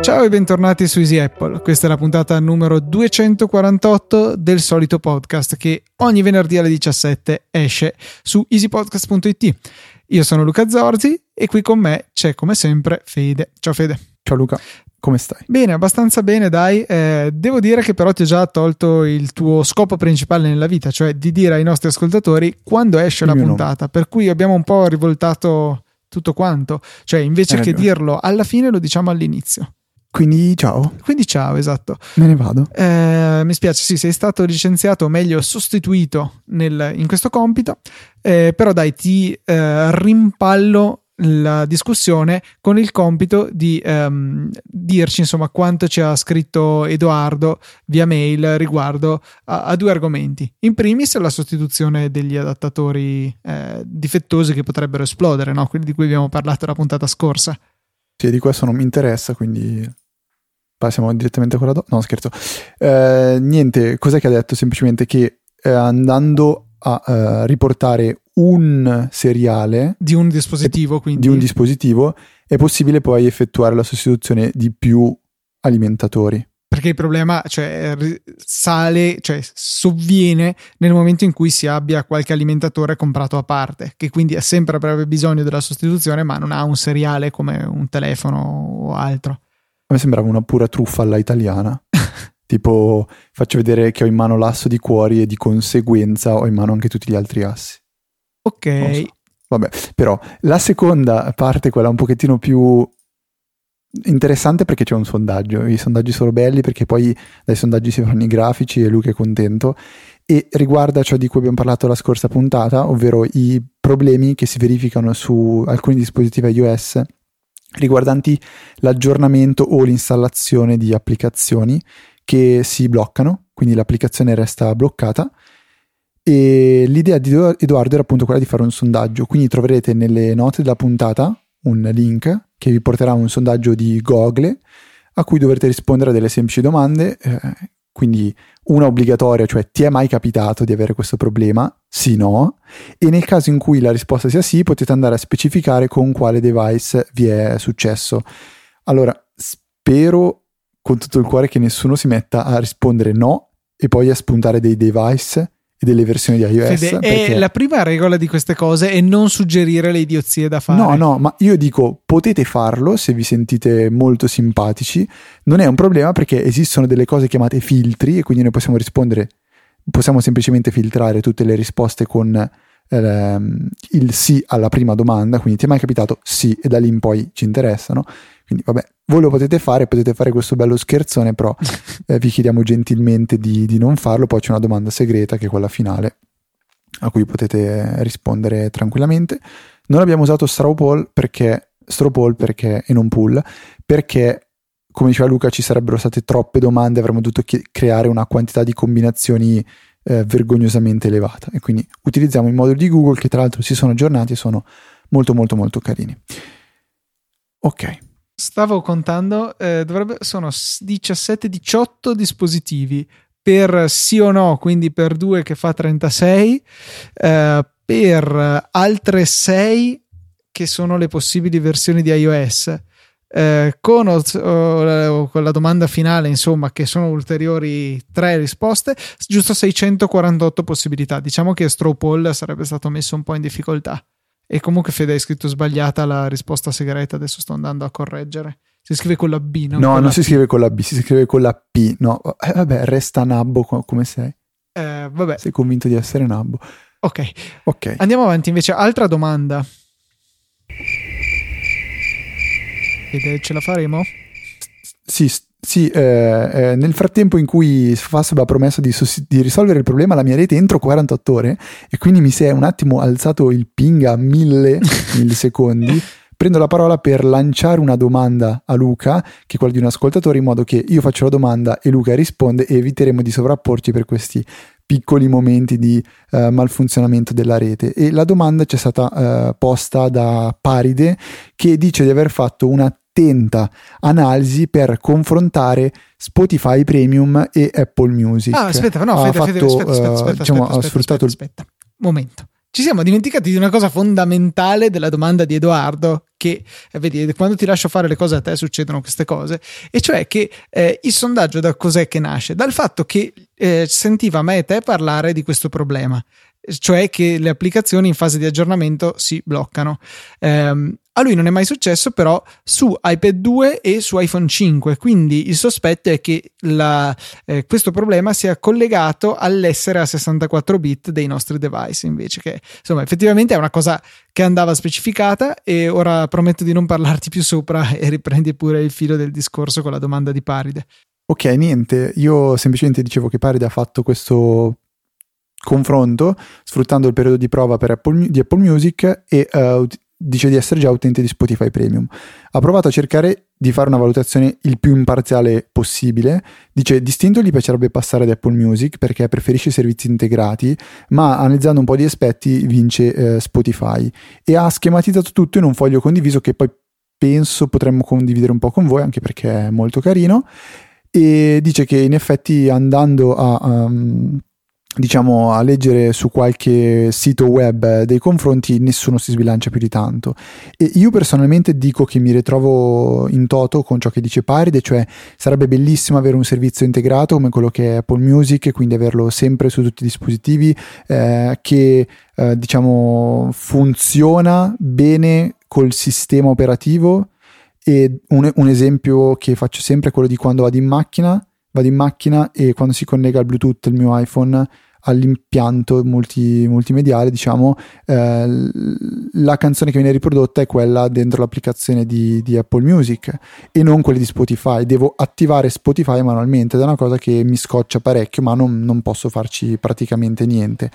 Ciao e bentornati su Easy Apple. Questa è la puntata numero 248 del solito podcast che ogni venerdì alle 17 esce su easypodcast.it. Io sono Luca Zorzi e qui con me c'è come sempre Fede. Ciao Fede. Ciao Luca. Come stai? Bene, abbastanza bene, dai. Eh, devo dire che però ti ho già tolto il tuo scopo principale nella vita, cioè di dire ai nostri ascoltatori quando esce il la puntata. Nome. Per cui abbiamo un po' rivoltato tutto quanto. Cioè, invece Hai che ragione. dirlo alla fine, lo diciamo all'inizio. Quindi ciao. Quindi ciao, esatto. Me ne vado. Eh, mi spiace, sì, sei stato licenziato, o meglio sostituito nel, in questo compito, eh, però dai, ti eh, rimpallo la discussione con il compito di ehm, dirci insomma quanto ci ha scritto Edoardo via mail riguardo a, a due argomenti. In primis la sostituzione degli adattatori eh, difettosi che potrebbero esplodere, no? quelli di cui abbiamo parlato la puntata scorsa. Sì, di questo non mi interessa, quindi passiamo direttamente a quella dopo. No, scherzo. Eh, niente, cos'è che ha detto? Semplicemente che eh, andando a uh, riportare un seriale di un dispositivo, quindi. Di un dispositivo, è possibile poi effettuare la sostituzione di più alimentatori. Perché il problema cioè, sale, cioè sovviene nel momento in cui si abbia qualche alimentatore comprato a parte, che quindi ha sempre avrebbe bisogno della sostituzione, ma non ha un seriale come un telefono o altro. A me sembrava una pura truffa alla italiana. tipo, faccio vedere che ho in mano l'asso di cuori e di conseguenza ho in mano anche tutti gli altri assi. Ok. So. Vabbè, però la seconda parte, quella un pochettino più interessante perché c'è un sondaggio. I sondaggi sono belli perché poi dai sondaggi si fanno i grafici e Luca è contento. E riguarda ciò di cui abbiamo parlato la scorsa puntata, ovvero i problemi che si verificano su alcuni dispositivi iOS riguardanti l'aggiornamento o l'installazione di applicazioni che si bloccano, quindi l'applicazione resta bloccata. E l'idea di Edoardo era appunto quella di fare un sondaggio, quindi troverete nelle note della puntata un link che vi porterà a un sondaggio di Google a cui dovrete rispondere a delle semplici domande, eh, quindi una obbligatoria, cioè ti è mai capitato di avere questo problema? Sì, no. E nel caso in cui la risposta sia sì, potete andare a specificare con quale device vi è successo. Allora, spero con tutto il cuore che nessuno si metta a rispondere no e poi a spuntare dei device e delle versioni di iOS. Fede, perché... La prima regola di queste cose è non suggerire le idiozie da fare. No, no, ma io dico potete farlo se vi sentite molto simpatici. Non è un problema perché esistono delle cose chiamate filtri e quindi noi possiamo rispondere, possiamo semplicemente filtrare tutte le risposte con eh, il sì alla prima domanda. Quindi ti è mai capitato? Sì, e da lì in poi ci interessano. Quindi vabbè, voi lo potete fare, potete fare questo bello scherzone, però eh, vi chiediamo gentilmente di, di, non farlo. Poi c'è una domanda segreta che è quella finale a cui potete rispondere tranquillamente. Non abbiamo usato Strawpoll perché, Strawpoll perché, e non Pool perché, come diceva Luca, ci sarebbero state troppe domande, avremmo dovuto chi- creare una quantità di combinazioni eh, vergognosamente elevata. E quindi utilizziamo i moduli di Google che tra l'altro si sono aggiornati e sono molto molto molto carini. Ok. Stavo contando, eh, dovrebbe, sono 17-18 dispositivi per sì o no, quindi per 2 che fa 36, eh, per altre 6 che sono le possibili versioni di iOS. Eh, con, o, o, con la domanda finale, insomma, che sono ulteriori 3 risposte, giusto 648 possibilità. Diciamo che Straw Poll sarebbe stato messo un po' in difficoltà. E comunque Fede hai scritto sbagliata la risposta segreta, adesso sto andando a correggere. Si scrive con la B, non No, non si P. scrive con la B, si scrive con la P. No, eh, vabbè, resta Nabbo come sei. Eh, vabbè. Sei convinto di essere Nabbo. Ok. Ok. Andiamo avanti invece. Altra domanda. Fede, ce la faremo? Sì, sì, eh, eh, nel frattempo in cui Fastweb ha promesso di, di, risolvere il problema alla mia rete entro 48 ore e quindi mi si è un attimo alzato il ping a 1000 millisecondi, prendo la parola per lanciare una domanda a Luca, che è quella di un ascoltatore, in modo che io faccio la domanda e Luca risponde e eviteremo di sovrapporci per questi piccoli momenti di uh, malfunzionamento della rete. E la domanda ci è stata uh, posta da Paride che dice di aver fatto un'attenta analisi per confrontare Spotify Premium e Apple Music. Ah, aspetta, no, aspetta, fatto, aspetta, aspetta, aspetta, uh, diciamo, aspetta, ha sfruttato aspetta, aspetta, momento. Ci siamo dimenticati di una cosa fondamentale della domanda di Edoardo, che eh, vedi, quando ti lascio fare le cose a te succedono queste cose, e cioè che eh, il sondaggio da cos'è che nasce? Dal fatto che eh, sentiva me e te parlare di questo problema cioè che le applicazioni in fase di aggiornamento si bloccano. Um, a lui non è mai successo però su iPad 2 e su iPhone 5, quindi il sospetto è che la, eh, questo problema sia collegato all'essere a 64 bit dei nostri device, invece che insomma effettivamente è una cosa che andava specificata e ora prometto di non parlarti più sopra e riprendi pure il filo del discorso con la domanda di Paride. Ok, niente, io semplicemente dicevo che Paride ha fatto questo confronto sfruttando il periodo di prova Apple, di Apple Music e uh, dice di essere già utente di Spotify Premium. Ha provato a cercare di fare una valutazione il più imparziale possibile. Dice distinto gli piacerebbe passare ad Apple Music perché preferisce i servizi integrati, ma analizzando un po' di aspetti vince eh, Spotify e ha schematizzato tutto in un foglio condiviso che poi penso potremmo condividere un po' con voi anche perché è molto carino e dice che in effetti andando a um, diciamo a leggere su qualche sito web dei confronti nessuno si sbilancia più di tanto. E io personalmente dico che mi ritrovo in toto con ciò che dice Paride cioè sarebbe bellissimo avere un servizio integrato come quello che è Apple Music quindi averlo sempre su tutti i dispositivi eh, che eh, diciamo funziona bene col sistema operativo. E un, un esempio che faccio sempre è quello di quando vado in macchina vado in macchina e quando si collega al Bluetooth il mio iPhone all'impianto multi, multimediale, diciamo, eh, la canzone che viene riprodotta è quella dentro l'applicazione di, di, Apple Music e non quelle di Spotify. Devo attivare Spotify manualmente ed è una cosa che mi scoccia parecchio, ma non, non posso farci praticamente niente.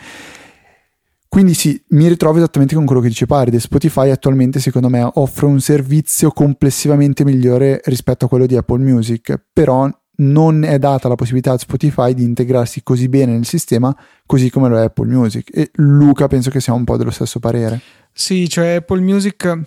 Quindi sì, mi ritrovo esattamente con quello che dice Paride. Spotify attualmente secondo me offre un servizio complessivamente migliore rispetto a quello di Apple Music, però non è data la possibilità a Spotify di integrarsi così bene nel sistema così come lo è Apple Music. E Luca penso che sia un po' dello stesso parere. Sì cioè Apple Music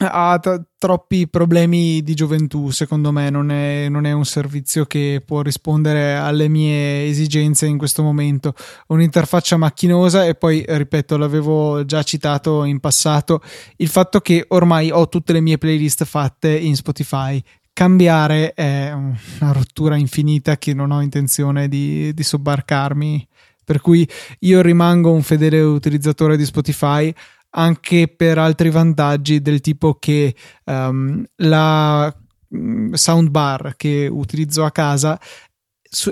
ha t- troppi problemi di gioventù secondo me. Non è, non è, un servizio che può rispondere alle mie esigenze in questo momento. Un'interfaccia macchinosa e poi ripeto l'avevo già citato in passato il fatto che ormai ho tutte le mie playlist fatte in Spotify cambiare è una rottura infinita che non ho intenzione di, di sobbarcarmi. Per cui io rimango un fedele utilizzatore di Spotify anche per altri vantaggi del tipo che um, la mm, soundbar che utilizzo a casa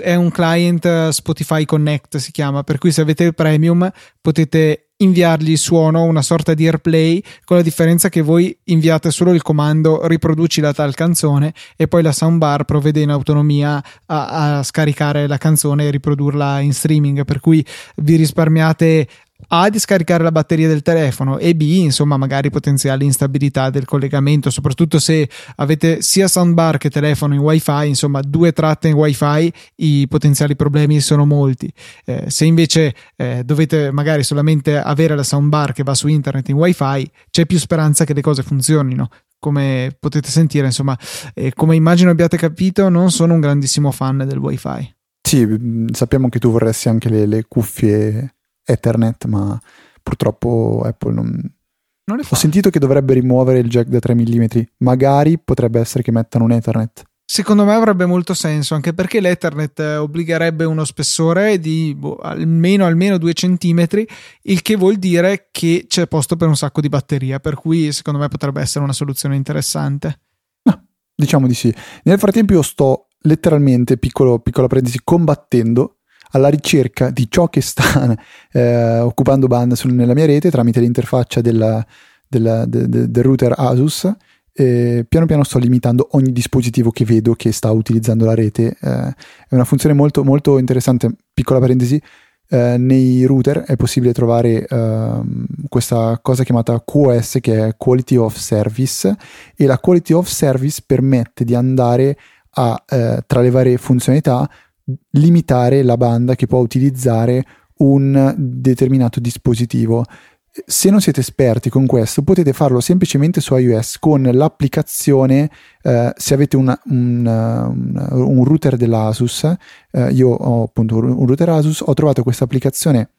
è un client Spotify Connect si chiama per cui se avete il premium potete inviargli il suono, una sorta di airplay, con la differenza che voi inviate solo il comando riproduci la tal canzone e poi la soundbar provvede in autonomia a, a scaricare la canzone e riprodurla in streaming, per cui vi risparmiate a di scaricare la batteria del telefono e B insomma magari potenziali instabilità del collegamento soprattutto se avete sia soundbar che telefono in wifi insomma due tratte in wifi i potenziali problemi sono molti. Eh, se invece eh, dovete magari solamente avere la soundbar che va su internet in wifi c'è più speranza che le cose funzionino. Come potete sentire insomma eh, come immagino abbiate capito non sono un grandissimo fan del wifi. Sì mm, sappiamo che tu vorresti anche le, le cuffie Ethernet, ma purtroppo Apple non, non Ho sentito che dovrebbe rimuovere il jack da 3 mm. Magari potrebbe essere che mettano un Ethernet. Secondo me avrebbe molto senso, anche perché l'Ethernet obbligherebbe uno spessore di boh, almeno, almeno 2 cm, il che vuol dire che c'è posto per un sacco di batteria, per cui secondo me potrebbe essere una soluzione interessante. No, diciamo di sì. Nel frattempo io sto letteralmente, piccolo, piccola parentesi, combattendo alla ricerca di ciò che sta eh, occupando banda sul, nella mia rete tramite l'interfaccia della, della, de, de, del router Asus. E piano piano sto limitando ogni dispositivo che vedo che sta utilizzando la rete. Eh, è una funzione molto, molto interessante. Piccola parentesi. Eh, nei router è possibile trovare uh, questa cosa chiamata QoS che è Quality of Service e la Quality of Service permette di andare a, uh, tra le varie funzionalità limitare la banda che può utilizzare un determinato dispositivo. Se non siete esperti con questo, potete farlo semplicemente su iOS con l'applicazione. Eh, se avete una, un, un, un, router dell'Asus, eh, io ho appunto un router Asus, ho trovato questa applicazione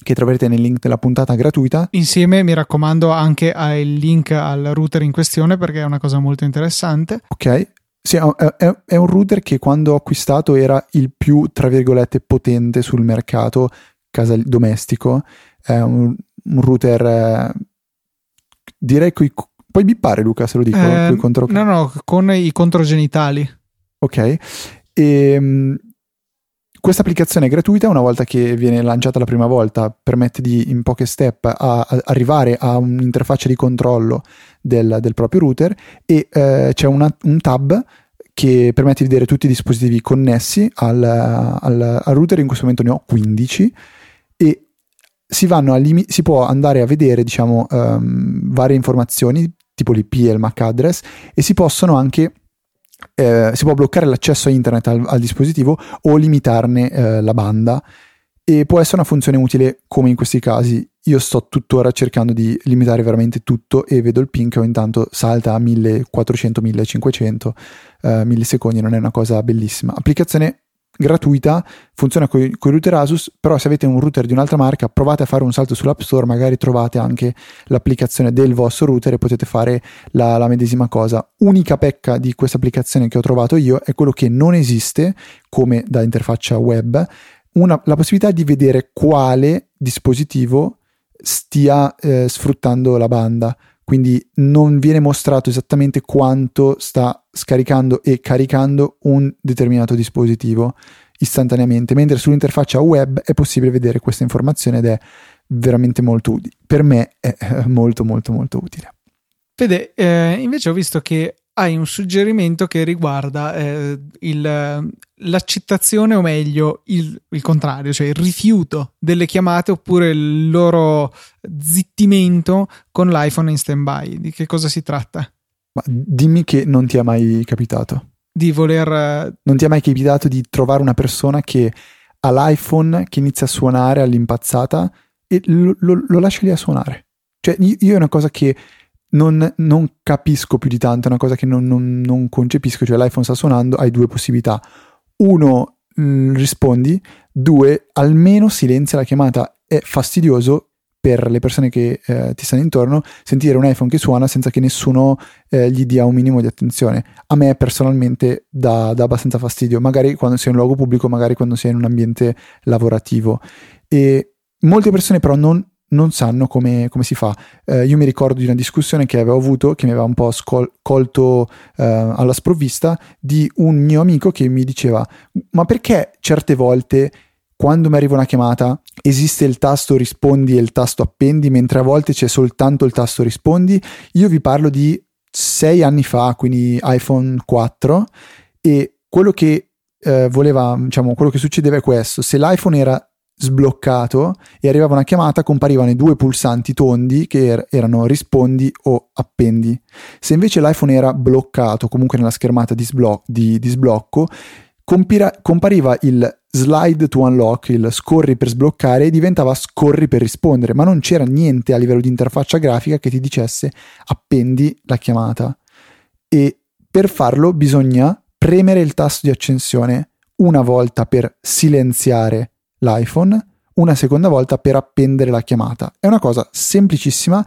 che troverete nel link della puntata gratuita. Insieme, mi raccomando, anche al link al router in questione perché è una cosa molto interessante. Ok, sì, è, un router che quando ho acquistato era il più, tra virgolette, potente sul mercato casa domestico. È un, un router, eh, direi, coi, puoi bippare Luca se lo dico? Eh, contro... No, no, con i controgenitali. Ok. E, ehm, questa applicazione è gratuita, una volta che viene lanciata la prima volta permette di in poche step a, a arrivare a un'interfaccia di controllo del, del proprio router e eh, c'è una, un tab che permette di vedere tutti i dispositivi connessi al, al, al, router, in questo momento ne ho 15 e si, limi- si può andare a vedere diciamo um, varie informazioni tipo l'IP e il MAC address e si possono anche eh, si può bloccare l'accesso a internet al, al dispositivo o limitarne eh, la banda e può essere una funzione utile come in questi casi. Io sto tuttora cercando di limitare veramente tutto e vedo il ping che intanto salta a 1400-1500 eh, millisecondi, non è una cosa bellissima. Applicazione gratuita, funziona con i router Asus, però se avete un router di un'altra marca provate a fare un salto sull'App Store, magari trovate anche l'applicazione del vostro router e potete fare la, la medesima cosa. Unica pecca di questa applicazione che ho trovato io è quello che non esiste come da interfaccia web, una, la possibilità di vedere quale dispositivo stia eh, sfruttando la banda quindi non viene mostrato esattamente quanto sta scaricando e caricando un determinato dispositivo istantaneamente, mentre sull'interfaccia web è possibile vedere questa informazione ed è veramente molto utile. Per me è molto molto molto utile. Fede, eh, invece ho visto che hai un suggerimento che riguarda eh, il, l'accettazione o meglio il, il, contrario, cioè il rifiuto delle chiamate oppure il loro zittimento con l'iPhone in stand-by. Di che cosa si tratta? Ma dimmi che non ti è mai capitato. Di voler... Eh, non ti è mai capitato di trovare una persona che ha l'iPhone che inizia a suonare all'impazzata e lo, lo, lo lascia lì a suonare. Cioè io è una cosa che non, non, capisco più di tanto, è una cosa che non, non, non, concepisco, cioè l'iPhone sta suonando, hai due possibilità. Uno, mm, rispondi, due, almeno silenzia la chiamata. È fastidioso per le persone che eh, ti stanno intorno sentire un iPhone che suona senza che nessuno eh, gli dia un minimo di attenzione. A me personalmente dà, dà abbastanza fastidio, magari quando sei in un luogo pubblico, magari quando sei in un ambiente lavorativo. E molte persone però non non sanno come, come si fa. Eh, io mi ricordo di una discussione che avevo avuto, che mi aveva un po' scol- colto eh, alla sprovvista, di un mio amico che mi diceva, ma perché certe volte quando mi arriva una chiamata esiste il tasto rispondi e il tasto appendi, mentre a volte c'è soltanto il tasto rispondi? Io vi parlo di sei anni fa, quindi iPhone 4, e quello che eh, voleva, diciamo, quello che succedeva è questo: se l'iPhone era sbloccato e arrivava una chiamata, comparivano i due pulsanti tondi che er- erano rispondi o appendi. Se invece l'iPhone era bloccato, comunque nella schermata di, sblo- di, di sblocco, compira- compariva il slide to unlock, il scorri per sbloccare e diventava scorri per rispondere, ma non c'era niente a livello di interfaccia grafica che ti dicesse appendi la chiamata. E per farlo bisogna premere il tasto di accensione una volta per silenziare l'iPhone una seconda volta per appendere la chiamata. È una cosa semplicissima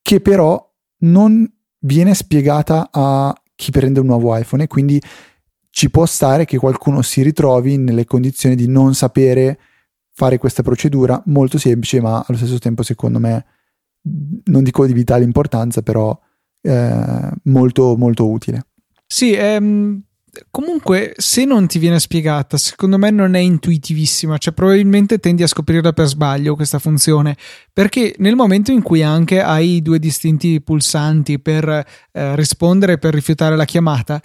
che però non viene spiegata a chi prende un nuovo iPhone e quindi ci può stare che qualcuno si ritrovi nelle condizioni di non sapere fare questa procedura molto semplice ma allo stesso tempo secondo me non dico di vitale importanza però eh, molto molto utile. Sì, ehm, comunque se non ti viene spiegata secondo me non è intuitivissima cioè probabilmente tendi a scoprirla per sbaglio questa funzione perché nel momento in cui anche hai due distinti pulsanti per eh, rispondere per rifiutare la chiamata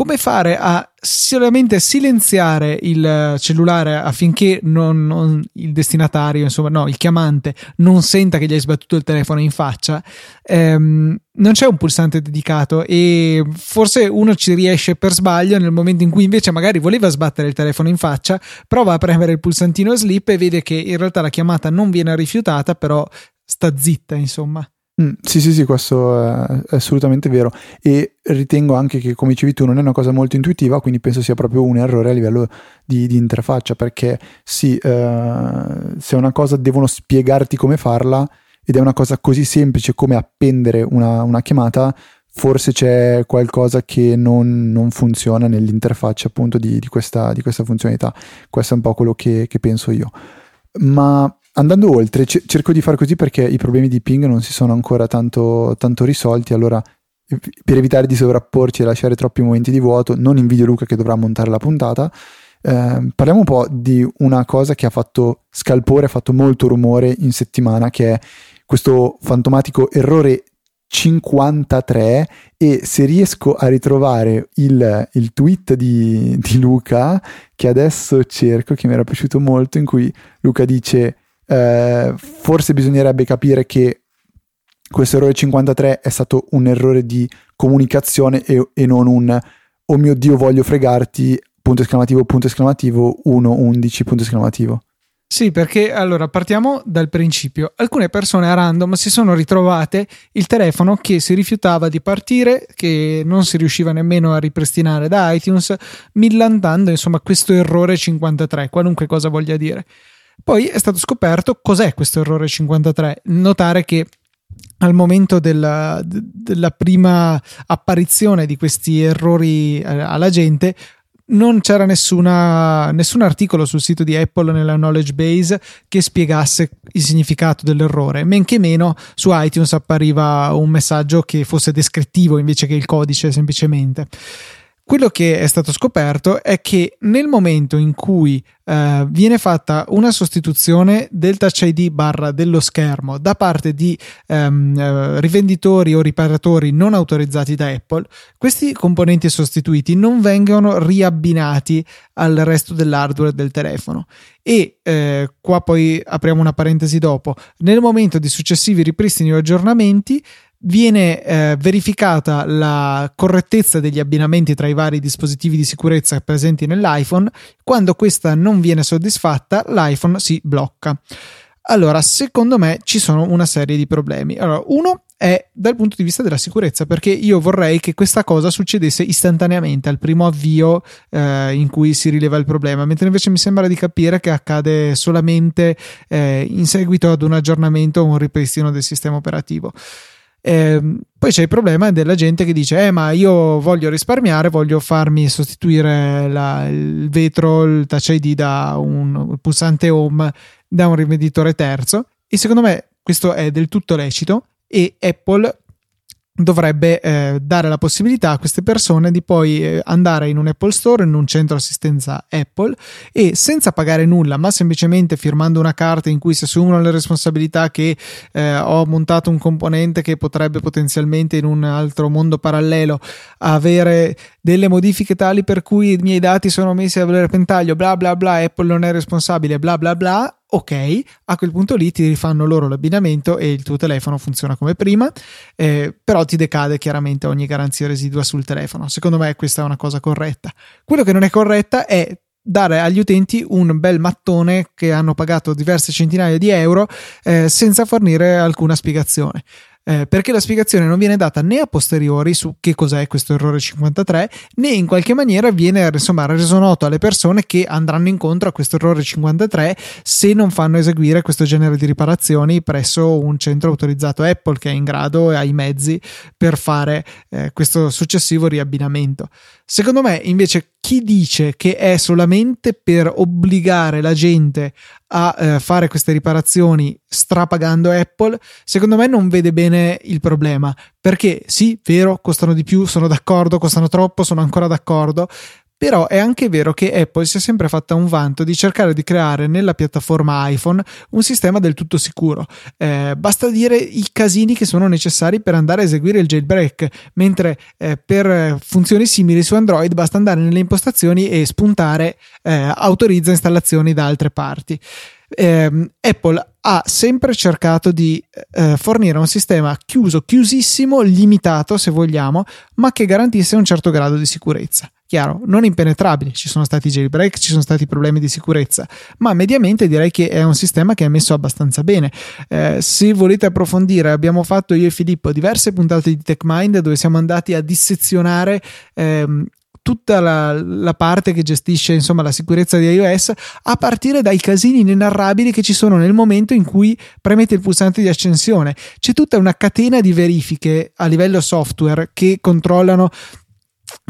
come fare a solamente silenziare il cellulare affinché non, non, il destinatario, insomma, no, il chiamante non senta che gli hai sbattuto il telefono in faccia. Ehm, non c'è un pulsante dedicato e forse uno ci riesce per sbaglio nel momento in cui invece magari voleva sbattere il telefono in faccia, prova a premere il pulsantino sleep e vede che in realtà la chiamata non viene rifiutata, però sta zitta, insomma. Mm, sì, sì, sì, questo è, assolutamente vero. E ritengo anche che, come dicevi tu, non è una cosa molto intuitiva, quindi penso sia proprio un errore a livello di, di interfaccia, perché sì, eh, se è una cosa devono spiegarti come farla ed è una cosa così semplice come appendere una, una chiamata, forse c'è qualcosa che non, non funziona nell'interfaccia appunto di, di, questa, di, questa, funzionalità. Questo è un po' quello che, che penso io. Ma andando oltre, c- cerco di fare così perché i problemi di ping non si sono ancora tanto, tanto risolti, allora per evitare di sovrapporci e lasciare troppi momenti di vuoto, non invidio Luca che dovrà montare la puntata. Eh, parliamo un po' di una cosa che ha fatto scalpore, ha fatto molto rumore in settimana, che è questo fantomatico errore 53 e se riesco a ritrovare il, il tweet di, di, Luca che adesso cerco che mi era piaciuto molto in cui Luca dice eh, forse bisognerebbe capire che questo errore 53 è stato un errore di comunicazione e, e non un oh mio dio voglio fregarti punto esclamativo punto esclamativo 1 11 punto esclamativo sì, perché allora partiamo dal principio. Alcune persone a random si sono ritrovate il telefono che si rifiutava di partire, che non si riusciva nemmeno a ripristinare da iTunes, millantando insomma questo errore 53, qualunque cosa voglia dire. Poi è stato scoperto cos'è questo errore 53. Notare che al momento della, della prima apparizione di questi errori eh, alla gente non c'era nessuna, nessun articolo sul sito di Apple nella knowledge base che spiegasse il significato dell'errore, men che meno su iTunes appariva un messaggio che fosse descrittivo invece che il codice semplicemente. Quello che è stato scoperto è che nel momento in cui eh, viene fatta una sostituzione del Touch ID barra dello schermo da parte di ehm, eh, rivenditori o riparatori non autorizzati da Apple, questi componenti sostituiti non vengono riabbinati al resto dell'hardware del telefono. E eh, qua poi apriamo una parentesi dopo. Nel momento di successivi ripristini o aggiornamenti viene eh, verificata la correttezza degli abbinamenti tra i vari dispositivi di sicurezza presenti nell'iPhone. Quando questa non viene soddisfatta, l'iPhone si blocca. Allora, secondo me ci sono una serie di problemi. Allora, uno è dal punto di vista della sicurezza, perché io vorrei che questa cosa succedesse istantaneamente al primo avvio eh, in cui si rileva il problema, mentre invece mi sembra di capire che accade solamente eh, in seguito ad un aggiornamento o un ripristino del sistema operativo. Eh, poi c'è il problema della gente che dice: Eh, ma io voglio risparmiare, voglio farmi sostituire la, il vetro, il touch ID da un pulsante home da un rivenditore terzo. E secondo me questo è del tutto lecito. E Apple dovrebbe eh, dare la possibilità a queste persone di poi eh, andare in un Apple Store, in un centro assistenza Apple e senza pagare nulla, ma semplicemente firmando una carta in cui si assumono le responsabilità che eh, ho montato un componente che potrebbe potenzialmente in un altro mondo parallelo avere delle modifiche tali per cui i miei dati sono messi a repentaglio, bla bla bla, Apple non è responsabile, bla bla bla ok, a quel punto lì ti rifanno loro l'abbinamento e il tuo telefono funziona come prima, eh, però ti decade chiaramente ogni garanzia residua sul telefono. Secondo me questa è una cosa corretta. Quello che non è corretta è dare agli utenti un bel mattone che hanno pagato diverse centinaia di euro eh, senza fornire alcuna spiegazione eh, perché la spiegazione non viene data né a posteriori su che cos'è questo errore 53 né in qualche maniera viene insomma reso noto alle persone che andranno incontro a questo errore 53 se non fanno eseguire questo genere di riparazioni presso un centro autorizzato Apple che è in grado e ha i mezzi per fare eh, questo successivo riabbinamento. Secondo me invece chi dice che è solamente per obbligare la gente a eh, fare queste riparazioni strapagando Apple, secondo me non vede bene il problema. Perché sì, vero, costano di più, sono d'accordo, costano troppo, sono ancora d'accordo, però è anche vero che Apple si è sempre fatta un vanto di cercare di creare nella piattaforma iPhone un sistema del tutto sicuro. Eh, basta dire i casini che sono necessari per andare a eseguire il jailbreak, mentre eh, per funzioni simili su Android basta andare nelle impostazioni e spuntare eh, autorizza installazioni da altre parti eh, Apple ha sempre cercato di eh, fornire un sistema chiuso, chiusissimo, limitato se vogliamo, ma che garantisse un certo grado di sicurezza. Chiaro, non impenetrabile, ci sono stati jailbreak, ci sono stati problemi di sicurezza, ma mediamente direi che è un sistema che è messo abbastanza bene. Eh, se volete approfondire, abbiamo fatto io e Filippo diverse puntate di TechMind dove siamo andati a dissezionare ehm, tutta la, la, parte che gestisce insomma la sicurezza di iOS a partire dai casini inenarrabili che ci sono nel momento in cui premete il pulsante di accensione c'è tutta una catena di verifiche a livello software che controllano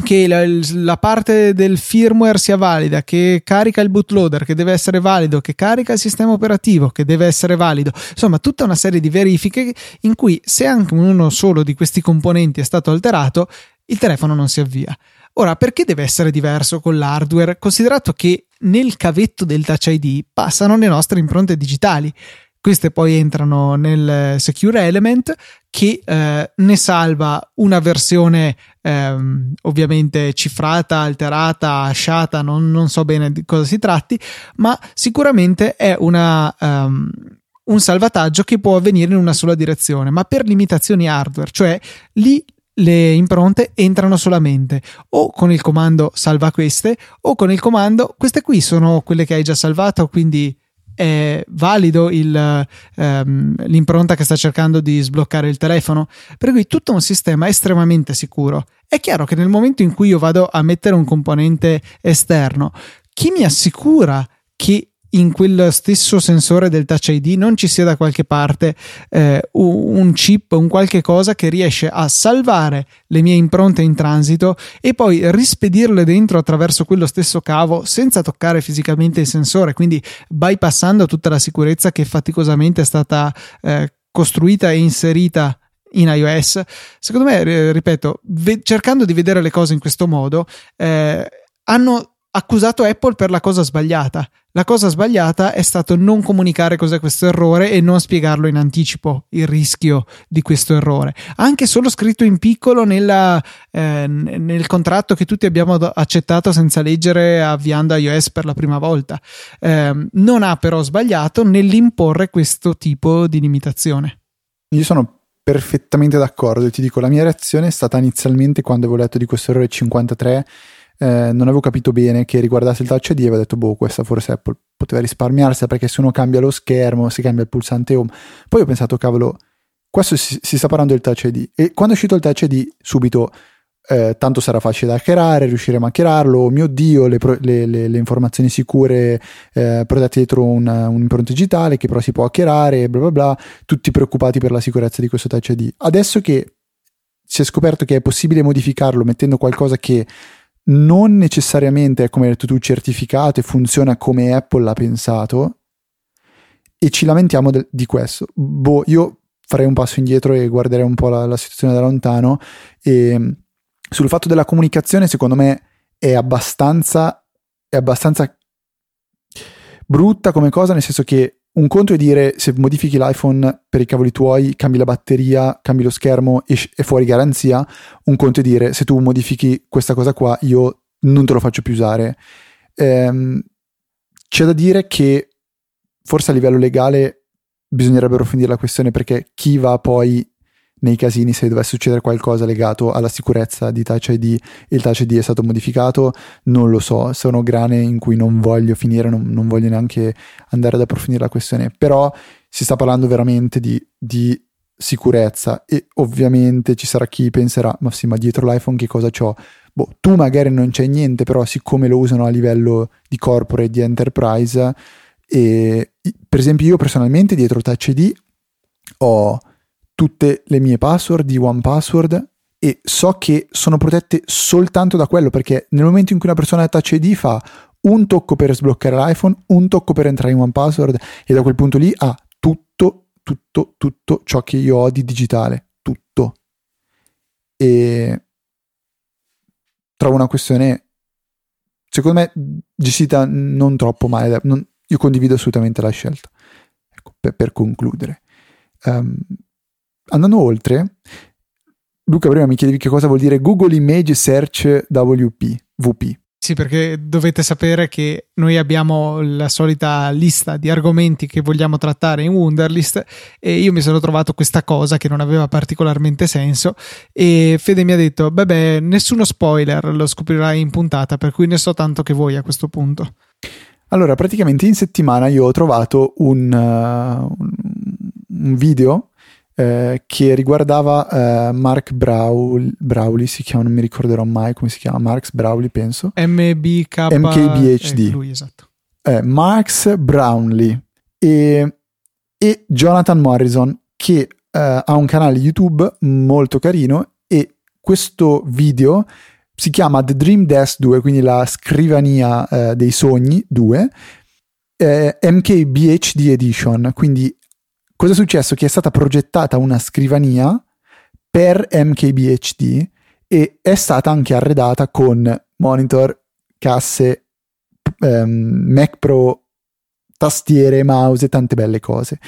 che la, la, parte del firmware sia valida, che carica il bootloader, che deve essere valido, che carica il sistema operativo, che deve essere valido. Insomma, tutta una serie di verifiche in cui se anche uno solo di questi componenti è stato alterato, il telefono non si avvia. Ora, perché deve essere diverso con l'hardware, considerato che nel cavetto del Touch ID passano le nostre impronte digitali? Queste poi entrano nel Secure Element che eh, ne salva una versione ehm, ovviamente cifrata, alterata, asciata, non, non, so bene di cosa si tratti, ma sicuramente è una, um, un salvataggio che può avvenire in una sola direzione, ma per limitazioni hardware, cioè lì le impronte entrano solamente o con il comando salva queste o con il comando queste qui sono quelle che hai già salvato quindi è valido il, um, l'impronta che sta cercando di sbloccare il telefono. Per cui tutto un sistema estremamente sicuro. È chiaro che nel momento in cui io vado a mettere un componente esterno chi mi assicura che in quel stesso sensore del Touch ID non ci sia da qualche parte eh, un chip, un qualche cosa che riesce a salvare le mie impronte in transito e poi rispedirle dentro attraverso quello stesso cavo senza toccare fisicamente il sensore, quindi bypassando tutta la sicurezza che faticosamente è stata eh, costruita e inserita in iOS. Secondo me, ripeto, ve- cercando di vedere le cose in questo modo, eh, hanno accusato Apple per la cosa sbagliata. La cosa sbagliata è stato non comunicare cos'è questo errore e non spiegarlo in anticipo, il rischio di questo errore. Anche solo scritto in piccolo nella, eh, nel contratto che tutti abbiamo accettato senza leggere avviando iOS per la prima volta. Eh, non ha però sbagliato nell'imporre questo tipo di limitazione. Io sono perfettamente d'accordo e ti dico la mia reazione è stata inizialmente quando avevo letto di questo errore 53 eh, non avevo capito bene che riguardasse il touch ID e avevo detto boh questa forse Apple poteva risparmiarsela perché se uno cambia lo schermo si cambia il pulsante home poi ho pensato cavolo questo si, si sta parlando del touch ID e quando è uscito il touch ID subito eh, tanto sarà facile da hackerare, riusciremo a hackerarlo, oh mio Dio, le, le, le, le informazioni sicure eh, protette dietro un, un'impronta digitale che però si può hackerare, bla bla bla, tutti preoccupati per la sicurezza di questo Touch ID. Adesso che si è scoperto che è possibile modificarlo mettendo qualcosa che non necessariamente è come hai detto tu certificato e funziona come Apple l'ha pensato e ci lamentiamo de- di questo. Boh, io farei un passo indietro e guarderei un po' la, la situazione da lontano e mm, sul fatto della comunicazione secondo me è abbastanza è abbastanza brutta come cosa nel senso che un conto è dire se modifichi l'iPhone per i cavoli tuoi, cambi la batteria, cambi lo schermo e è fuori garanzia. Un conto è dire se tu modifichi questa cosa qua, io non te lo faccio più usare. Ehm, c'è da dire che forse a livello legale bisognerebbe approfondire la questione perché chi va poi nei casini se dovesse succedere qualcosa legato alla sicurezza di Touch ID e il Touch ID è stato modificato, non lo so, sono grane in cui non voglio finire, non, non voglio neanche andare ad approfondire la questione, però si sta parlando veramente di, di sicurezza e ovviamente ci sarà chi penserà, ma sì, ma dietro l'iPhone che cosa c'ho? Boh, tu magari non c'è niente, però siccome lo usano a livello di corporate, di enterprise, e per esempio io personalmente dietro Touch ID ho tutte le mie password di OnePassword e so che sono protette soltanto da quello perché nel momento in cui una persona Touch ID fa un tocco per sbloccare l'iPhone, un tocco per entrare in OnePassword e da quel punto lì ha tutto, tutto, tutto ciò che io ho di digitale, tutto. E trovo una questione secondo me gestita non troppo male. Non, io condivido assolutamente la scelta. Ecco, per, per concludere. Um, andando oltre, Luca prima mi chiedevi che cosa vuol dire Google Image Search WP, VP. Sì, perché dovete sapere che noi abbiamo la solita lista di argomenti che vogliamo trattare in Wunderlist e io mi sono trovato questa cosa che non aveva particolarmente senso e Fede mi ha detto, beh, nessuno spoiler, lo scoprirai in puntata, per cui ne so tanto che vuoi a questo punto. Allora, praticamente in settimana io ho trovato un, uh, un video eh, che riguardava eh, Mark Braul, Brauli, si chiama, non mi ricorderò mai come si chiama, Marx Brauli penso. MBK, MKBHD. Eh, lui, esatto. Eh, Marx Brownlee e, e, Jonathan Morrison che eh, ha un canale YouTube molto carino e questo video si chiama The Dream Desk 2, quindi la scrivania dei sogni 2, eh, MKBHD Edition, quindi cosa è successo? Che è stata progettata una scrivania per MKBHD e è stata anche arredata con monitor, casse, um, Mac Pro, tastiere, mouse e tante belle cose.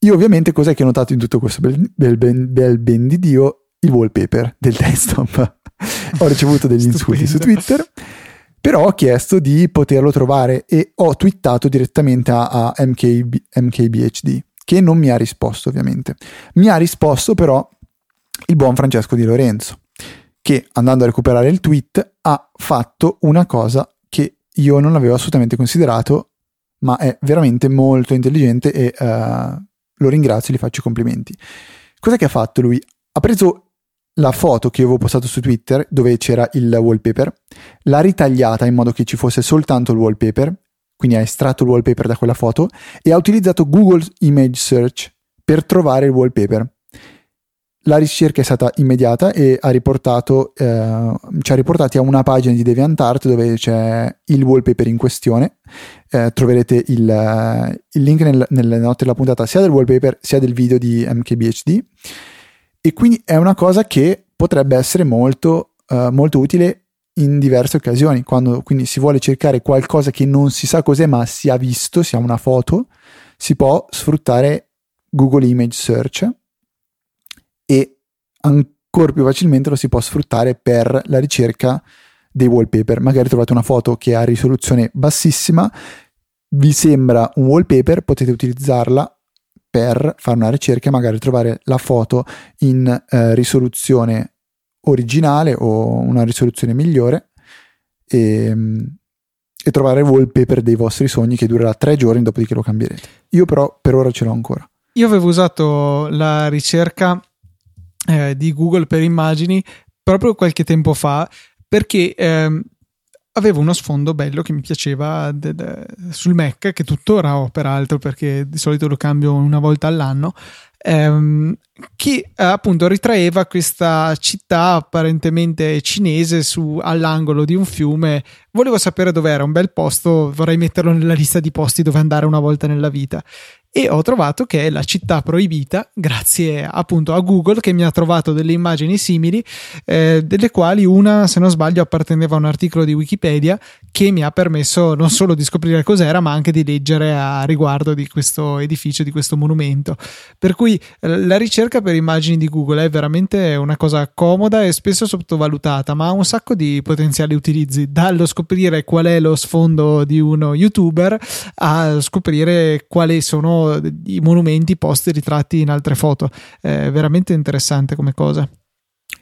Io ovviamente cos'è che ho notato in tutto questo bel, bel, bel, bel ben di Dio? Il wallpaper del desktop. ho ricevuto degli insulti su Twitter però ho chiesto di poterlo trovare e ho twittato direttamente a, a MKB, MKBHD che non mi ha risposto ovviamente. Mi ha risposto però il buon Francesco Di Lorenzo, che andando a recuperare il tweet ha fatto una cosa che io non avevo assolutamente considerato, ma è veramente molto intelligente e uh, lo ringrazio e gli faccio i complimenti. Cos'è che ha fatto lui? Ha preso la foto che avevo postato su Twitter dove c'era il wallpaper, l'ha ritagliata in modo che ci fosse soltanto il wallpaper quindi ha estratto il wallpaper da quella foto e ha utilizzato Google Image Search per trovare il wallpaper. La ricerca è stata immediata e ha riportato, eh, ci ha riportati a una pagina di DeviantArt dove c'è il wallpaper in questione. Eh, troverete il, il link nel, nelle note della puntata sia del wallpaper sia del video di MKBHD. E quindi è una cosa che potrebbe essere molto, eh, molto utile in diverse occasioni, quando quindi si vuole cercare qualcosa che non si sa cos'è ma si ha visto, si ha una foto, si può sfruttare Google Image Search e ancora più facilmente lo si può sfruttare per la ricerca dei wallpaper. Magari trovate una foto che ha risoluzione bassissima, vi sembra un wallpaper, potete utilizzarla per fare una ricerca e magari trovare la foto in eh, risoluzione originale o una risoluzione migliore e, e trovare il wallpaper dei vostri sogni che durerà tre giorni dopodiché lo cambierete. Io però per ora ce l'ho ancora. Io avevo usato la ricerca eh, di Google per immagini proprio qualche tempo fa perché eh, avevo uno sfondo bello che mi piaceva de- de- sul Mac, che tuttora ho peraltro perché di solito lo cambio una volta all'anno, ehm, che appunto ritraeva questa città apparentemente cinese su, all'angolo di un fiume. Volevo sapere dove era, un bel posto, vorrei metterlo nella lista di posti dove andare una volta nella vita e ho trovato che è la città proibita grazie appunto a Google che mi ha trovato delle immagini simili eh, delle quali una se non sbaglio apparteneva a un articolo di Wikipedia che mi ha permesso non solo di scoprire cos'era ma anche di leggere a riguardo di questo edificio di questo monumento. Per cui eh, la ricerca per immagini di Google è veramente una cosa comoda e spesso sottovalutata ma ha un sacco di potenziali utilizzi dallo scoprire qual è lo sfondo di uno youtuber a scoprire quali sono i monumenti posti ritratti in altre foto. È veramente interessante come cosa.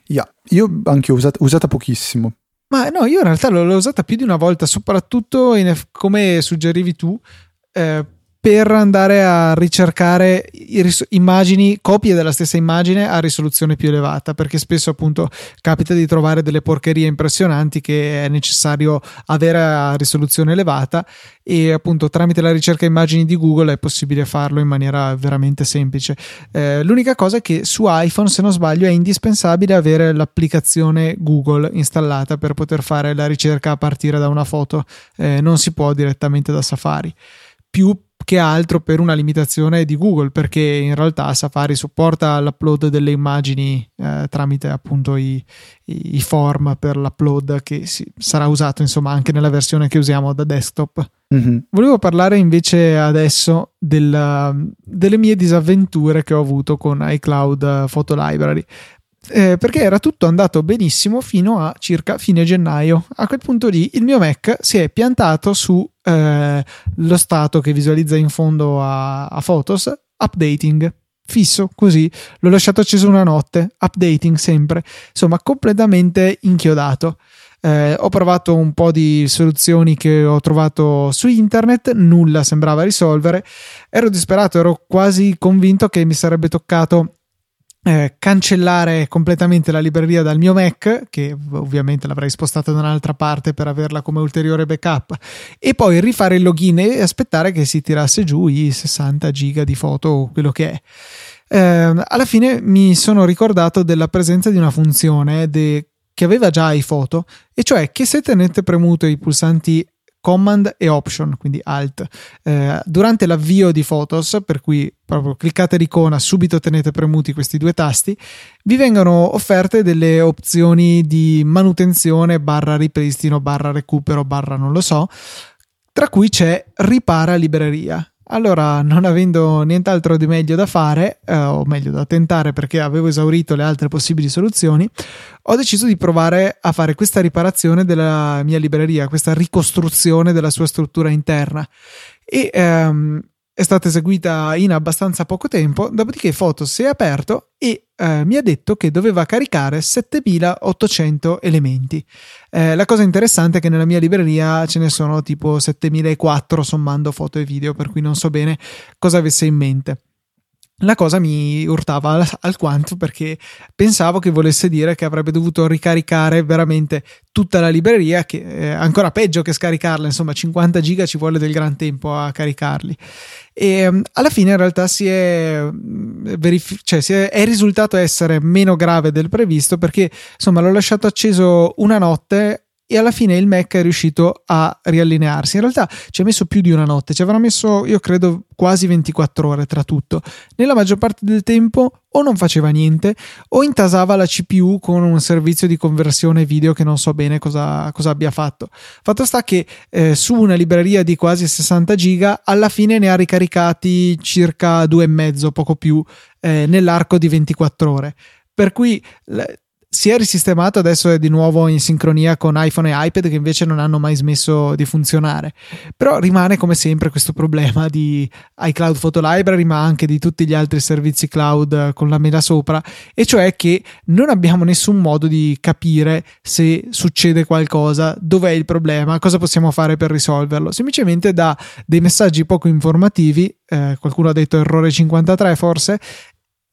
Yeah, io anche ho usata, usata pochissimo. Ma no, io in realtà l'ho, l'ho usata più di una volta, soprattutto in, come suggerivi tu, eh, per andare a ricercare immagini, copie della stessa immagine a risoluzione più elevata, perché spesso appunto capita di trovare delle porcherie impressionanti che è necessario avere a risoluzione elevata e appunto tramite la ricerca immagini di Google è possibile farlo in maniera veramente semplice. Eh, l'unica cosa è che su iPhone, se non sbaglio, è indispensabile avere l'applicazione Google installata per poter fare la ricerca a partire da una foto, eh, non si può direttamente da Safari. Più che altro per una limitazione di Google, perché in realtà Safari supporta l'upload delle immagini eh, tramite appunto i, i, form per l'upload che si, sarà usato insomma anche nella versione che usiamo da desktop. Mm-hmm. Volevo parlare invece adesso del, delle mie disavventure che ho avuto con iCloud Photo Library. Eh, perché era tutto andato benissimo fino a circa fine gennaio. A quel punto lì il mio Mac si è piantato su eh, lo stato che visualizza in fondo a, a Photos, updating fisso così, l'ho lasciato acceso una notte, updating sempre, insomma completamente inchiodato. Eh, ho provato un po' di soluzioni che ho trovato su internet, nulla sembrava risolvere. Ero disperato, ero quasi convinto che mi sarebbe toccato eh, cancellare completamente la libreria dal mio Mac, che ovviamente l'avrei spostata da un'altra parte per averla come ulteriore backup, e poi rifare il login e aspettare che si tirasse giù i 60 giga di foto o quello che è. Eh, alla fine mi sono ricordato della presenza di una funzione de- che aveva già iPhoto, e cioè che se tenete premuto i pulsanti Command e Option, quindi Alt. Eh, durante l'avvio di Photos, per cui proprio cliccate l'icona, subito tenete premuti questi due tasti, vi vengono offerte delle opzioni di manutenzione barra ripristino barra recupero barra non lo so, tra cui c'è ripara libreria. Allora, non avendo nient'altro di meglio da fare, eh, o meglio da tentare perché avevo esaurito le altre possibili soluzioni, ho deciso di provare a fare questa riparazione della mia libreria, questa ricostruzione della sua struttura interna. E ehm, è stata eseguita in abbastanza poco tempo, dopodiché Photos si è aperto e eh, mi ha detto che doveva caricare 7800 elementi. Eh, la cosa interessante è che nella mia libreria ce ne sono tipo 7004 sommando foto e video, per cui non so bene cosa avesse in mente la cosa mi urtava alquanto perché pensavo che volesse dire che avrebbe dovuto ricaricare veramente tutta la libreria, che è ancora peggio che scaricarla, insomma 50 giga ci vuole del gran tempo a caricarli. E ehm, alla fine in realtà si è, mm, verif- cioè si è, è risultato essere meno grave del previsto perché insomma l'ho lasciato acceso una notte e alla fine il Mac è riuscito a riallinearsi. In realtà ci ha messo più di una notte, ci avrà messo, io credo, quasi 24 ore tra tutto. Nella maggior parte del tempo o non faceva niente o intasava la CPU con un servizio di conversione video che non so bene cosa, cosa abbia fatto. Fatto sta che eh, su una libreria di quasi 60 giga alla fine ne ha ricaricati circa due e mezzo, poco più, eh, nell'arco di 24 ore. Per cui si è risistemato, adesso è di nuovo in sincronia con iPhone e iPad che invece non hanno mai smesso di funzionare. Però rimane come sempre questo problema di iCloud Photo Library, ma anche di tutti gli altri servizi cloud con la mela sopra, e cioè che non abbiamo nessun modo di capire se succede qualcosa, dov'è il problema, cosa possiamo fare per risolverlo. Semplicemente da dei messaggi poco informativi, eh, qualcuno ha detto errore 53 forse,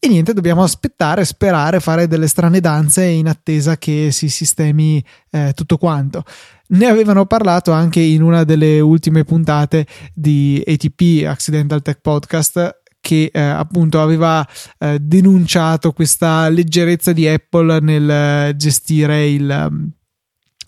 e niente, dobbiamo aspettare, sperare, fare delle strane danze in attesa che si sistemi eh, tutto quanto. Ne avevano parlato anche in una delle ultime puntate di ATP Accidental Tech Podcast che eh, appunto aveva eh, denunciato questa leggerezza di Apple nel gestire il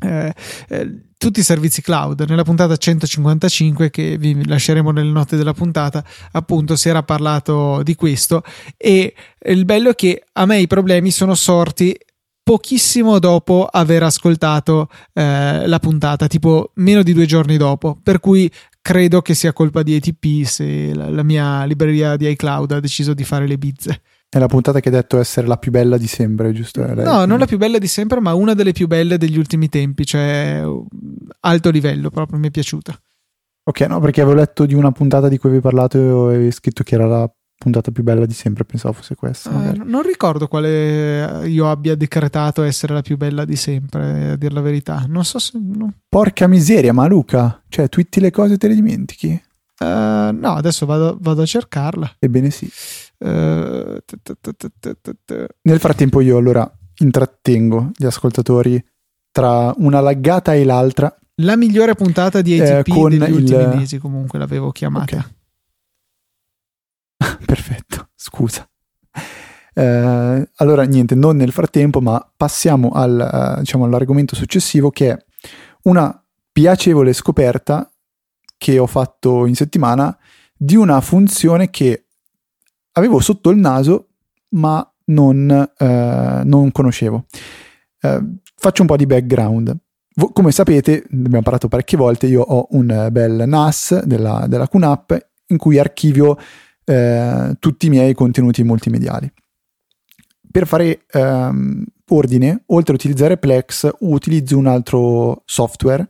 eh, eh, tutti i servizi cloud. Nella puntata 155, che vi lasceremo nelle note della puntata, appunto si era parlato di questo. E il bello è che a me i problemi sono sorti pochissimo dopo aver ascoltato eh, la puntata, tipo meno di due giorni dopo. Per cui credo che sia colpa di ATP se la, la mia libreria di iCloud ha deciso di fare le bizze. È la puntata che hai detto essere la più bella di sempre, giusto? No, non la più bella di sempre, ma una delle più belle degli ultimi tempi, cioè alto livello, proprio mi è piaciuta. Ok, no, perché avevo letto di una puntata di cui avevi parlato e avevi scritto che era la puntata più bella di sempre, pensavo fosse questa. Eh, non ricordo quale io abbia decretato essere la più bella di sempre, a dire la verità. Non so se... No. Porca miseria, ma Luca, cioè twitti le cose e te le dimentichi? Uh, no, adesso vado, vado, a cercarla. Ebbene sì. Uh, Nel frattempo io allora intrattengo gli ascoltatori tra una laggata e l'altra. La migliore puntata di ATP eh, degli il... ultimi mesi comunque l'avevo chiamata. Okay. Perfetto, scusa. Eh, allora niente, non nel frattempo, ma passiamo al, uh, diciamo, all'argomento successivo che è una piacevole scoperta che ho fatto in settimana di una funzione che avevo sotto il naso ma non, eh, non conoscevo. Eh, faccio un po' di background. Come sapete, abbiamo parlato parecchie volte, io ho un bel NAS della, della QNAP in cui archivio eh, tutti i miei contenuti multimediali. Per fare ehm, ordine, oltre a utilizzare Plex, utilizzo un altro software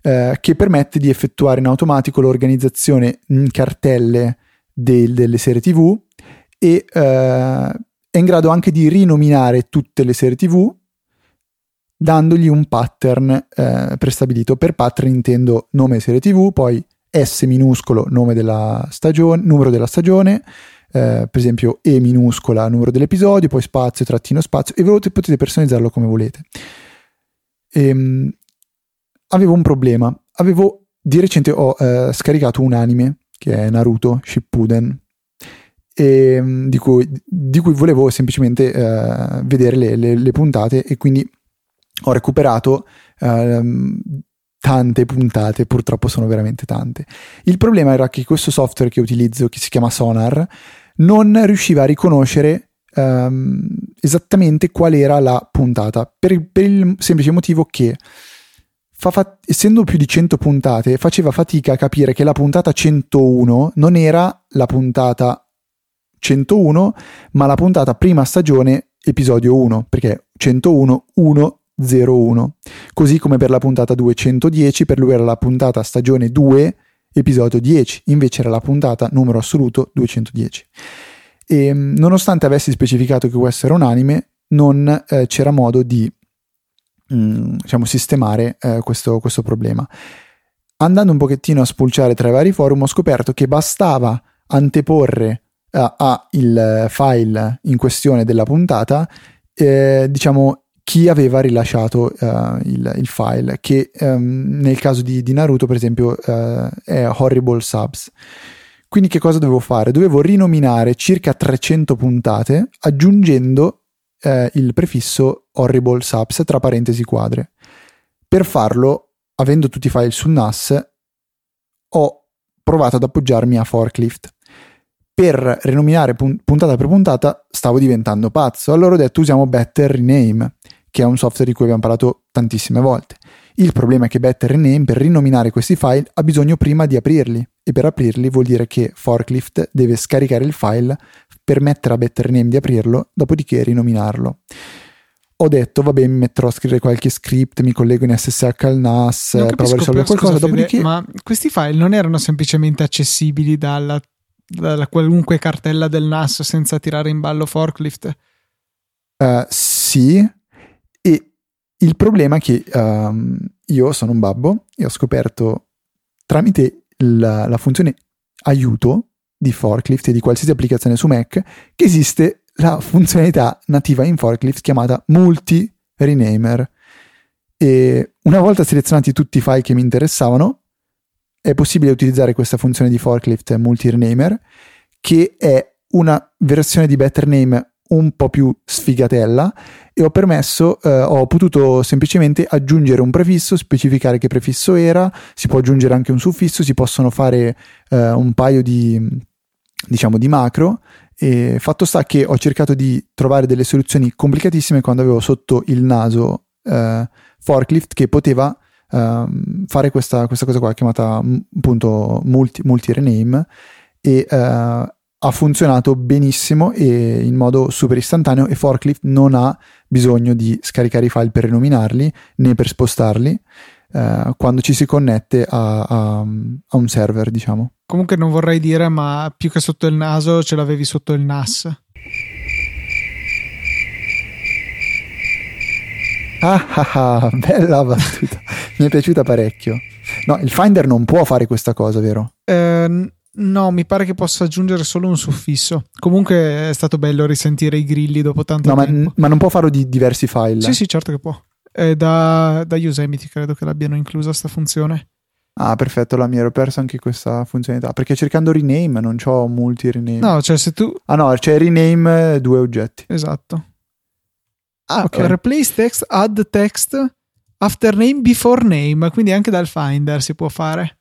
eh, che permette di effettuare in automatico l'organizzazione in cartelle del, delle serie TV e eh, è in grado anche di rinominare tutte le serie TV dandogli un pattern eh, prestabilito. Per pattern intendo nome serie TV, poi S minuscolo nome della stagione, numero della stagione, eh, per esempio E minuscola numero dell'episodio, poi spazio, trattino spazio e potete personalizzarlo come volete. Ehm, avevo un problema, avevo di recente ho eh, scaricato un anime che è Naruto Shippuden ehm, di, cui, di, cui, volevo semplicemente eh, vedere le, le, le, puntate e quindi ho recuperato ehm, tante puntate, purtroppo sono veramente tante. Il problema era che questo software che utilizzo, che si chiama Sonar, non riusciva a riconoscere ehm, esattamente qual era la puntata, per, per il semplice motivo che Fa, essendo più di 100 puntate, faceva fatica a capire che la puntata 101 non era la puntata 101, ma la puntata prima stagione episodio 1, perché 101 101. Così come per la puntata 210, per lui era la puntata stagione 2 episodio 10, invece era la puntata numero assoluto 210. E nonostante avessi specificato che questo era un anime, non eh, c'era modo di Mm, diciamo, sistemare eh, questo, questo problema. Andando un pochettino a spulciare tra i vari forum ho scoperto che bastava anteporre uh, a il file in questione della puntata, eh, diciamo, chi aveva rilasciato uh, il, il, file, che um, nel caso di, di, Naruto, per esempio, uh, è Horrible Subs. Quindi che cosa dovevo fare? Dovevo rinominare circa 300 puntate aggiungendo eh, il prefisso horrible subs tra parentesi quadre. Per farlo, avendo tutti i file sul NAS, ho provato ad appoggiarmi a Forklift. Per rinominare puntata per puntata stavo diventando pazzo, allora ho detto usiamo Better Rename, che è un software di cui abbiamo parlato tantissime volte. Il problema è che Better Rename per rinominare questi file ha bisogno prima di aprirli e per aprirli vuol dire che Forklift deve scaricare il file, permettere a Better Name di aprirlo, dopodiché rinominarlo. Ho detto, vabbè, mi metterò a scrivere qualche script, mi collego in SSH al NAS, provo a risolvere qualcosa, scusa, dopodiché... ma questi file non erano semplicemente accessibili dalla, dalla, qualunque cartella del NAS senza tirare in ballo Forklift? Uh, sì, e il problema è che um, io sono un babbo e ho scoperto tramite la, la funzione aiuto di Forklift e di qualsiasi applicazione su Mac che esiste la funzionalità nativa in Forklift chiamata Multi Renamer. E una volta selezionati tutti i file che mi interessavano, è possibile utilizzare questa funzione di Forklift Multi Renamer, che è una versione di Better Name un po' più sfigatella e ho permesso, eh, ho potuto semplicemente aggiungere un prefisso, specificare che prefisso era, si può aggiungere anche un suffisso, si possono fare eh, un paio di, diciamo, di macro e fatto sta che ho cercato di trovare delle soluzioni complicatissime quando avevo sotto il naso eh, forklift che poteva ehm, fare questa, questa, cosa qua chiamata appunto multi, multi rename e eh, ha funzionato benissimo e in modo super istantaneo e Forklift non ha bisogno di scaricare i file per rinominarli né per spostarli eh, quando ci si connette a, a, a, un server, diciamo. Comunque non vorrei dire, ma più che sotto il naso ce l'avevi sotto il NAS. Ah, ah, ah bella battuta, mi è piaciuta parecchio. No, il Finder non può fare questa cosa, vero? Eh, No, mi pare che possa aggiungere solo un suffisso. Comunque è stato bello risentire i grilli dopo tanto no, tempo. Ma, ma non può farlo di diversi file? Sì, sì, certo che può. È da, da Yosemite credo che l'abbiano inclusa questa funzione. Ah, perfetto, la mia ero persa anche questa funzionalità. Perché cercando rename non c'ho multi rename. No, cioè se tu. Ah, no, c'è rename due oggetti. Esatto. Ah, okay. replace text, add text, after name, before name. Quindi anche dal Finder si può fare.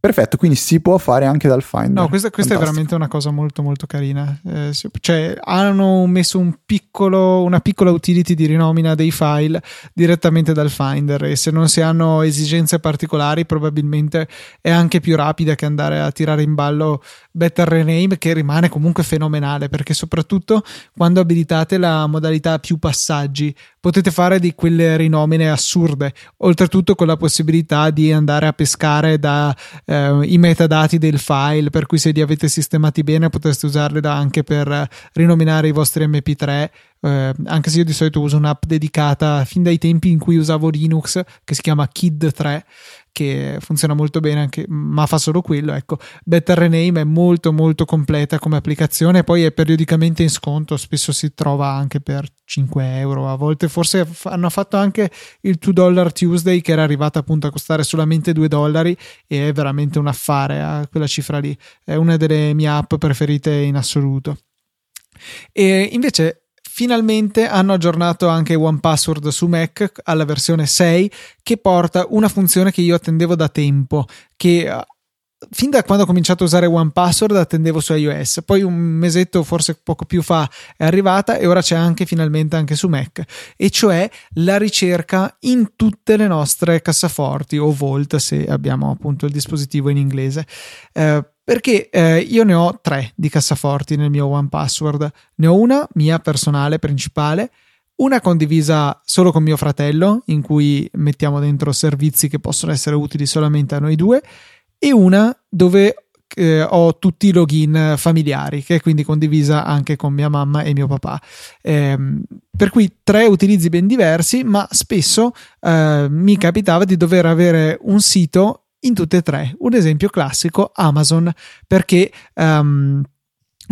Perfetto, quindi si può fare anche dal Finder. No, questa, questa è veramente una cosa molto molto carina. Eh, cioè, hanno messo un piccolo, una piccola utility di rinomina dei file direttamente dal Finder e se non si hanno esigenze particolari probabilmente è anche più rapida che andare a tirare in ballo Better Rename che rimane comunque fenomenale perché soprattutto quando abilitate la modalità più passaggi potete fare di quelle rinomine assurde, oltretutto con la possibilità di andare a pescare dai eh, metadati del file, per cui se li avete sistemati bene potreste usarli anche per rinominare i vostri MP3 eh, anche se io di solito uso un'app dedicata fin dai tempi in cui usavo Linux che si chiama Kid 3 che funziona molto bene anche, ma fa solo quello ecco. Better Rename è molto molto completa come applicazione poi è periodicamente in sconto spesso si trova anche per 5 euro a volte forse hanno fatto anche il 2 dollar Tuesday che era arrivata appunto a costare solamente 2 dollari e è veramente un affare a quella cifra lì. È una delle mie app preferite in assoluto. E invece Finalmente hanno aggiornato anche OnePassword su Mac alla versione 6 che porta una funzione che io attendevo da tempo, che eh, fin da quando ho cominciato a usare OnePassword attendevo su iOS, poi un mesetto, forse poco più fa, è arrivata e ora c'è anche finalmente anche su Mac, e cioè la ricerca in tutte le nostre cassaforti o Vault se abbiamo appunto il dispositivo in inglese. Eh, perché eh, io ne ho tre di cassaforti nel mio One Password. Ne ho una mia personale principale, una condivisa solo con mio fratello, in cui mettiamo dentro servizi che possono essere utili solamente a noi due, e una dove eh, ho tutti i login familiari, che è quindi condivisa anche con mia mamma e mio papà. Eh, per cui tre utilizzi ben diversi, ma spesso eh, mi capitava di dover avere un sito in tutte e tre. Un esempio classico, Amazon, perché um,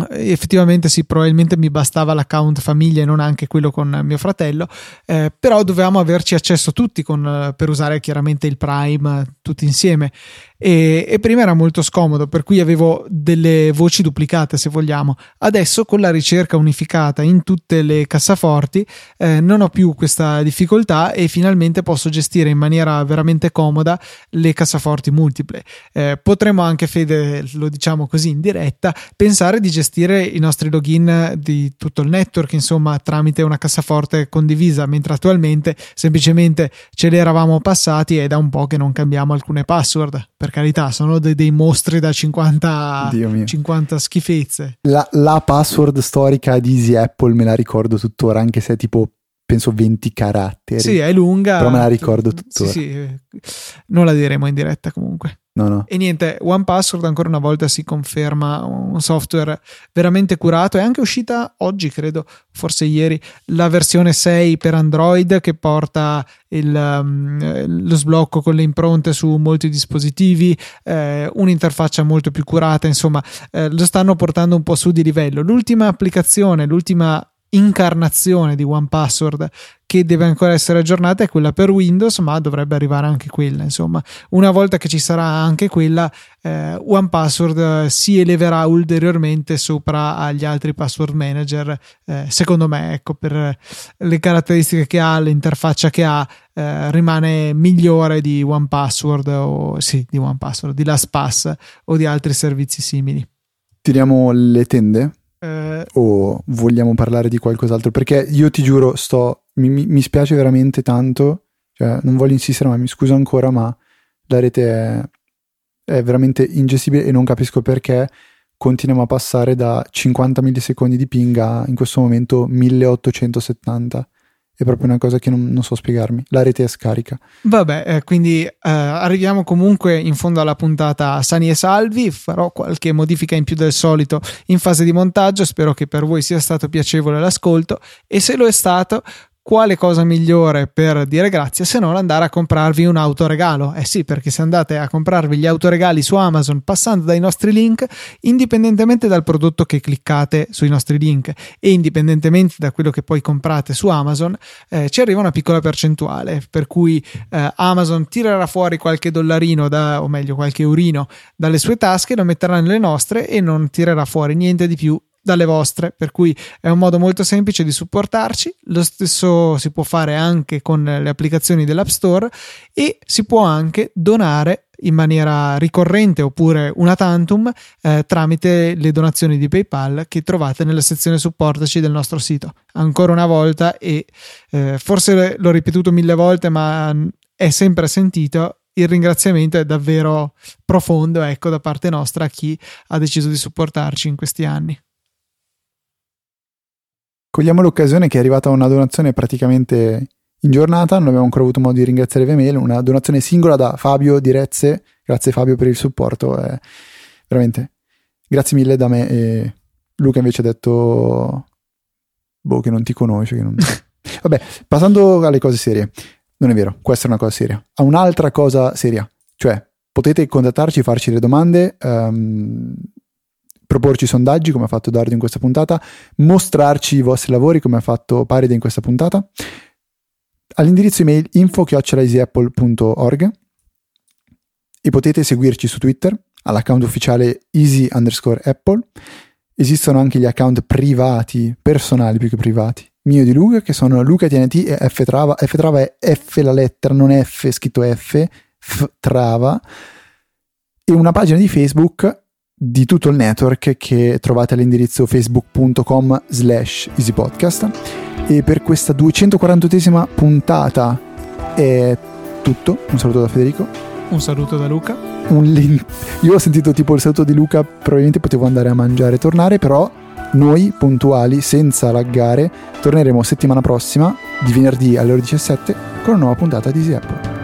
effettivamente sì, probabilmente mi bastava l'account famiglia e non anche quello con mio fratello, eh, però dovevamo averci accesso tutti con, per usare chiaramente il Prime tutti insieme e, e, prima era molto scomodo, per cui avevo delle voci duplicate se vogliamo. Adesso con la ricerca unificata in tutte le cassaforti eh, non ho più questa difficoltà e finalmente posso gestire in maniera veramente comoda le cassaforti multiple. Eh, potremmo anche, Fede, lo diciamo così in diretta, pensare di gestire i nostri login di tutto il network, insomma, tramite una cassaforte condivisa, mentre attualmente semplicemente ce le eravamo passati e da un po' che non cambiamo alcune password per carità, sono dei, dei mostri da 50, 50 schifezze. La, la, password storica di Easy Apple me la ricordo tuttora, anche se è tipo penso 20 caratteri. Sì, è lunga. Però me la ricordo tuttora. Sì, sì. Non la diremo in diretta comunque. No, no. E niente, OnePassword ancora una volta si conferma un software veramente curato. È anche uscita oggi, credo, forse ieri, la versione 6 per Android che porta il, um, lo sblocco con le impronte su molti dispositivi, eh, un'interfaccia molto più curata. Insomma, eh, lo stanno portando un po' su di livello. L'ultima applicazione, l'ultima incarnazione di OnePassword che deve ancora essere aggiornata è quella per Windows, ma dovrebbe arrivare anche quella. Insomma, una volta che ci sarà anche quella, eh, OnePassword si eleverà ulteriormente sopra agli altri password manager. Eh, secondo me, ecco, per le caratteristiche che ha, l'interfaccia che ha, eh, rimane migliore di OnePassword o sì, di OnePassword, di LastPass o di altri servizi simili. Tiriamo le tende? Eh, o vogliamo parlare di qualcos'altro? Perché io ti giuro, sto, mi, mi, spiace veramente tanto, cioè, non voglio insistere, ma mi scuso ancora, ma la rete è, è veramente ingestibile e non capisco perché continuiamo a passare da 50 millisecondi di ping a in questo momento 1870 è proprio una cosa che non, non so spiegarmi. La rete è scarica. Vabbè, eh, quindi eh, arriviamo comunque in fondo alla puntata sani e salvi. Farò qualche modifica in più del solito in fase di montaggio. Spero che per voi sia stato piacevole l'ascolto. E se lo è stato, quale cosa migliore per dire grazie se non andare a comprarvi un autoregalo? Eh sì, perché se andate a comprarvi gli autoregali su Amazon passando dai nostri link, indipendentemente dal prodotto che cliccate sui nostri link e indipendentemente da quello che poi comprate su Amazon, eh, ci arriva una piccola percentuale, per cui eh, Amazon tirerà fuori qualche dollarino, da, o meglio qualche eurino dalle sue tasche, lo metterà nelle nostre e non tirerà fuori niente di più dalle vostre, per cui è un modo molto semplice di supportarci. Lo stesso si può fare anche con le applicazioni dell'App Store e si può anche donare in maniera ricorrente oppure una tantum eh, tramite le donazioni di PayPal che trovate nella sezione supportaci del nostro sito. Ancora una volta e eh, forse l'ho ripetuto mille volte ma è sempre sentito il ringraziamento è davvero profondo ecco da parte nostra a chi ha deciso di supportarci in questi anni. Cogliamo l'occasione che è arrivata una donazione praticamente in giornata, non abbiamo ancora avuto modo di ringraziare via mail, una donazione singola da Fabio di Rezze, grazie Fabio per il supporto, eh, veramente. Grazie mille da me e Luca invece ha detto boh che non ti conosce, non... vabbè, passando alle cose serie, non è vero, questa è una cosa seria, ha un'altra cosa seria, cioè potete contattarci, farci le domande, um, proporci sondaggi come ha fatto Dardo in questa puntata, mostrarci i vostri lavori come ha fatto Paride in questa puntata, all'indirizzo email info.easyapple.org e potete seguirci su Twitter all'account ufficiale easy underscore apple. Esistono anche gli account privati, personali più che privati, mio di Luca, che sono Luca TNT e F Trava. F Trava è F la lettera, non F scritto F, F Trava. E una pagina di Facebook di tutto il network che trovate all'indirizzo facebook.com slash easypodcast. E per questa 248esima puntata è tutto. Un saluto da Federico. Un saluto da Luca. Link... io ho sentito tipo il saluto di Luca probabilmente potevo andare a mangiare e tornare però noi puntuali senza laggare torneremo settimana prossima di venerdì alle ore 17 con una nuova puntata di Easy Apple